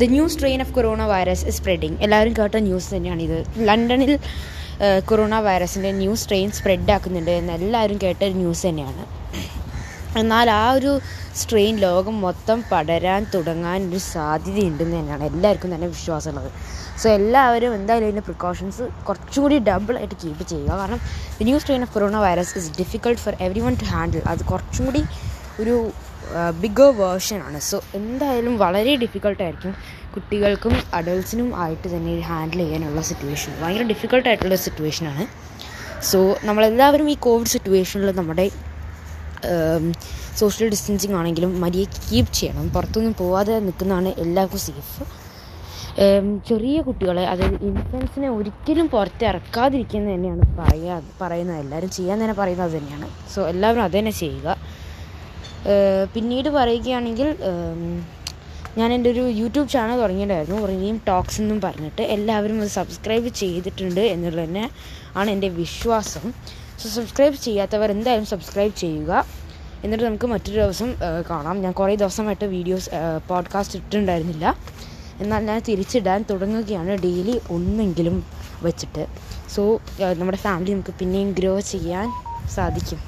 The new strain of corona virus is spreading എല്ലാവരും കേട്ട news തന്നെയാണ് ഇത് ലണ്ടനിൽ കൊറോണ വൈറസിന്റെ ന്യൂ സ്ട്രെയിൻ സ്പ്രെഡ് ആക്കുന്നുണ്ട് എന്ന് എല്ലാവരും കേട്ട ഒരു ന്യൂസ് തന്നെയാണ്. എന്നാൽ ആ ഒരു സ്ട്രെയിൻ ലോകം മൊത്തം പടരാൻ തുടങ്ങാൻ ഒരു സാധ്യതയുണ്ടെന്ന് തന്നെയാണ് എല്ലാവർക്കും തന്നെ വിശ്വാസമുള്ളത്. സോ എല്ലാവരും എന്തായാലും ഇതിന്റെ പ്രിക്കോഷൻസ് കുറച്ചും കൂടി ഡബിൾ ആയിട്ട് കീപ്പ് ചെയ്യുക. കാരണം the new strain of corona virus is difficult for everyone to handle അത് കുറച്ചും കൂടി ഒരു ബിഗർ ആണ്. സോ എന്തായാലും വളരെ ഡിഫിക്കൽട്ടായിരിക്കും കുട്ടികൾക്കും അഡൾട്ട്സിനും ആയിട്ട് തന്നെ ഹാൻഡിൽ ചെയ്യാനുള്ള സിറ്റുവേഷൻ ഭയങ്കര സിറ്റുവേഷൻ സിറ്റുവേഷനാണ് സോ നമ്മളെല്ലാവരും ഈ കോവിഡ് സിറ്റുവേഷനിൽ നമ്മുടെ സോഷ്യൽ ഡിസ്റ്റൻസിങ് ആണെങ്കിലും മര്യാദയ്ക്ക് കീപ്പ് ചെയ്യണം. പുറത്തൊന്നും പോവാതെ നിൽക്കുന്നതാണ് എല്ലാവർക്കും സേഫ് ചെറിയ കുട്ടികളെ അതായത് ഇൻഫൻസിനെ ഒരിക്കലും പുറത്ത് ഇറക്കാതിരിക്കുന്നത് തന്നെയാണ് പറയാ പറയുന്നത്. എല്ലാവരും ചെയ്യാൻ തന്നെ പറയുന്നത് തന്നെയാണ്. സോ എല്ലാവരും അത് ചെയ്യുക. പിന്നീട് പറയുകയാണെങ്കിൽ ഞാൻ എന്റെ ഒരു യൂട്യൂബ് ചാനൽ തുടങ്ങിയിട്ടുണ്ടായിരുന്നു. റിനീം ടോക്സ് എന്നും പറഞ്ഞിട്ട് എല്ലാവരും അത് സബ്സ്ക്രൈബ് ചെയ്തിട്ടുണ്ട് എന്നുള്ളത് തന്നെ ആണ് എന്റെ വിശ്വാസം. സോ സബ്സ്ക്രൈബ് ചെയ്യാത്തവർ എന്തായാലും സബ്സ്ക്രൈബ് ചെയ്യുക. എന്നിട്ട് നമുക്ക് മറ്റൊരു ദിവസം കാണാം. ഞാൻ കുറേ ദിവസമായിട്ട് വീഡിയോസ് പോഡ്കാസ്റ്റ് ഇട്ടിട്ടുണ്ടായിരുന്നില്ല. എന്നാൽ ഞാൻ തിരിച്ചിടാൻ തുടങ്ങുകയാണ് ഡെയിലി ഒന്നെങ്കിലും വെച്ചിട്ട്. സോ നമ്മുടെ ഫാമിലി നമുക്ക് പിന്നെയും ഗ്രോ ചെയ്യാൻ സാധിക്കും.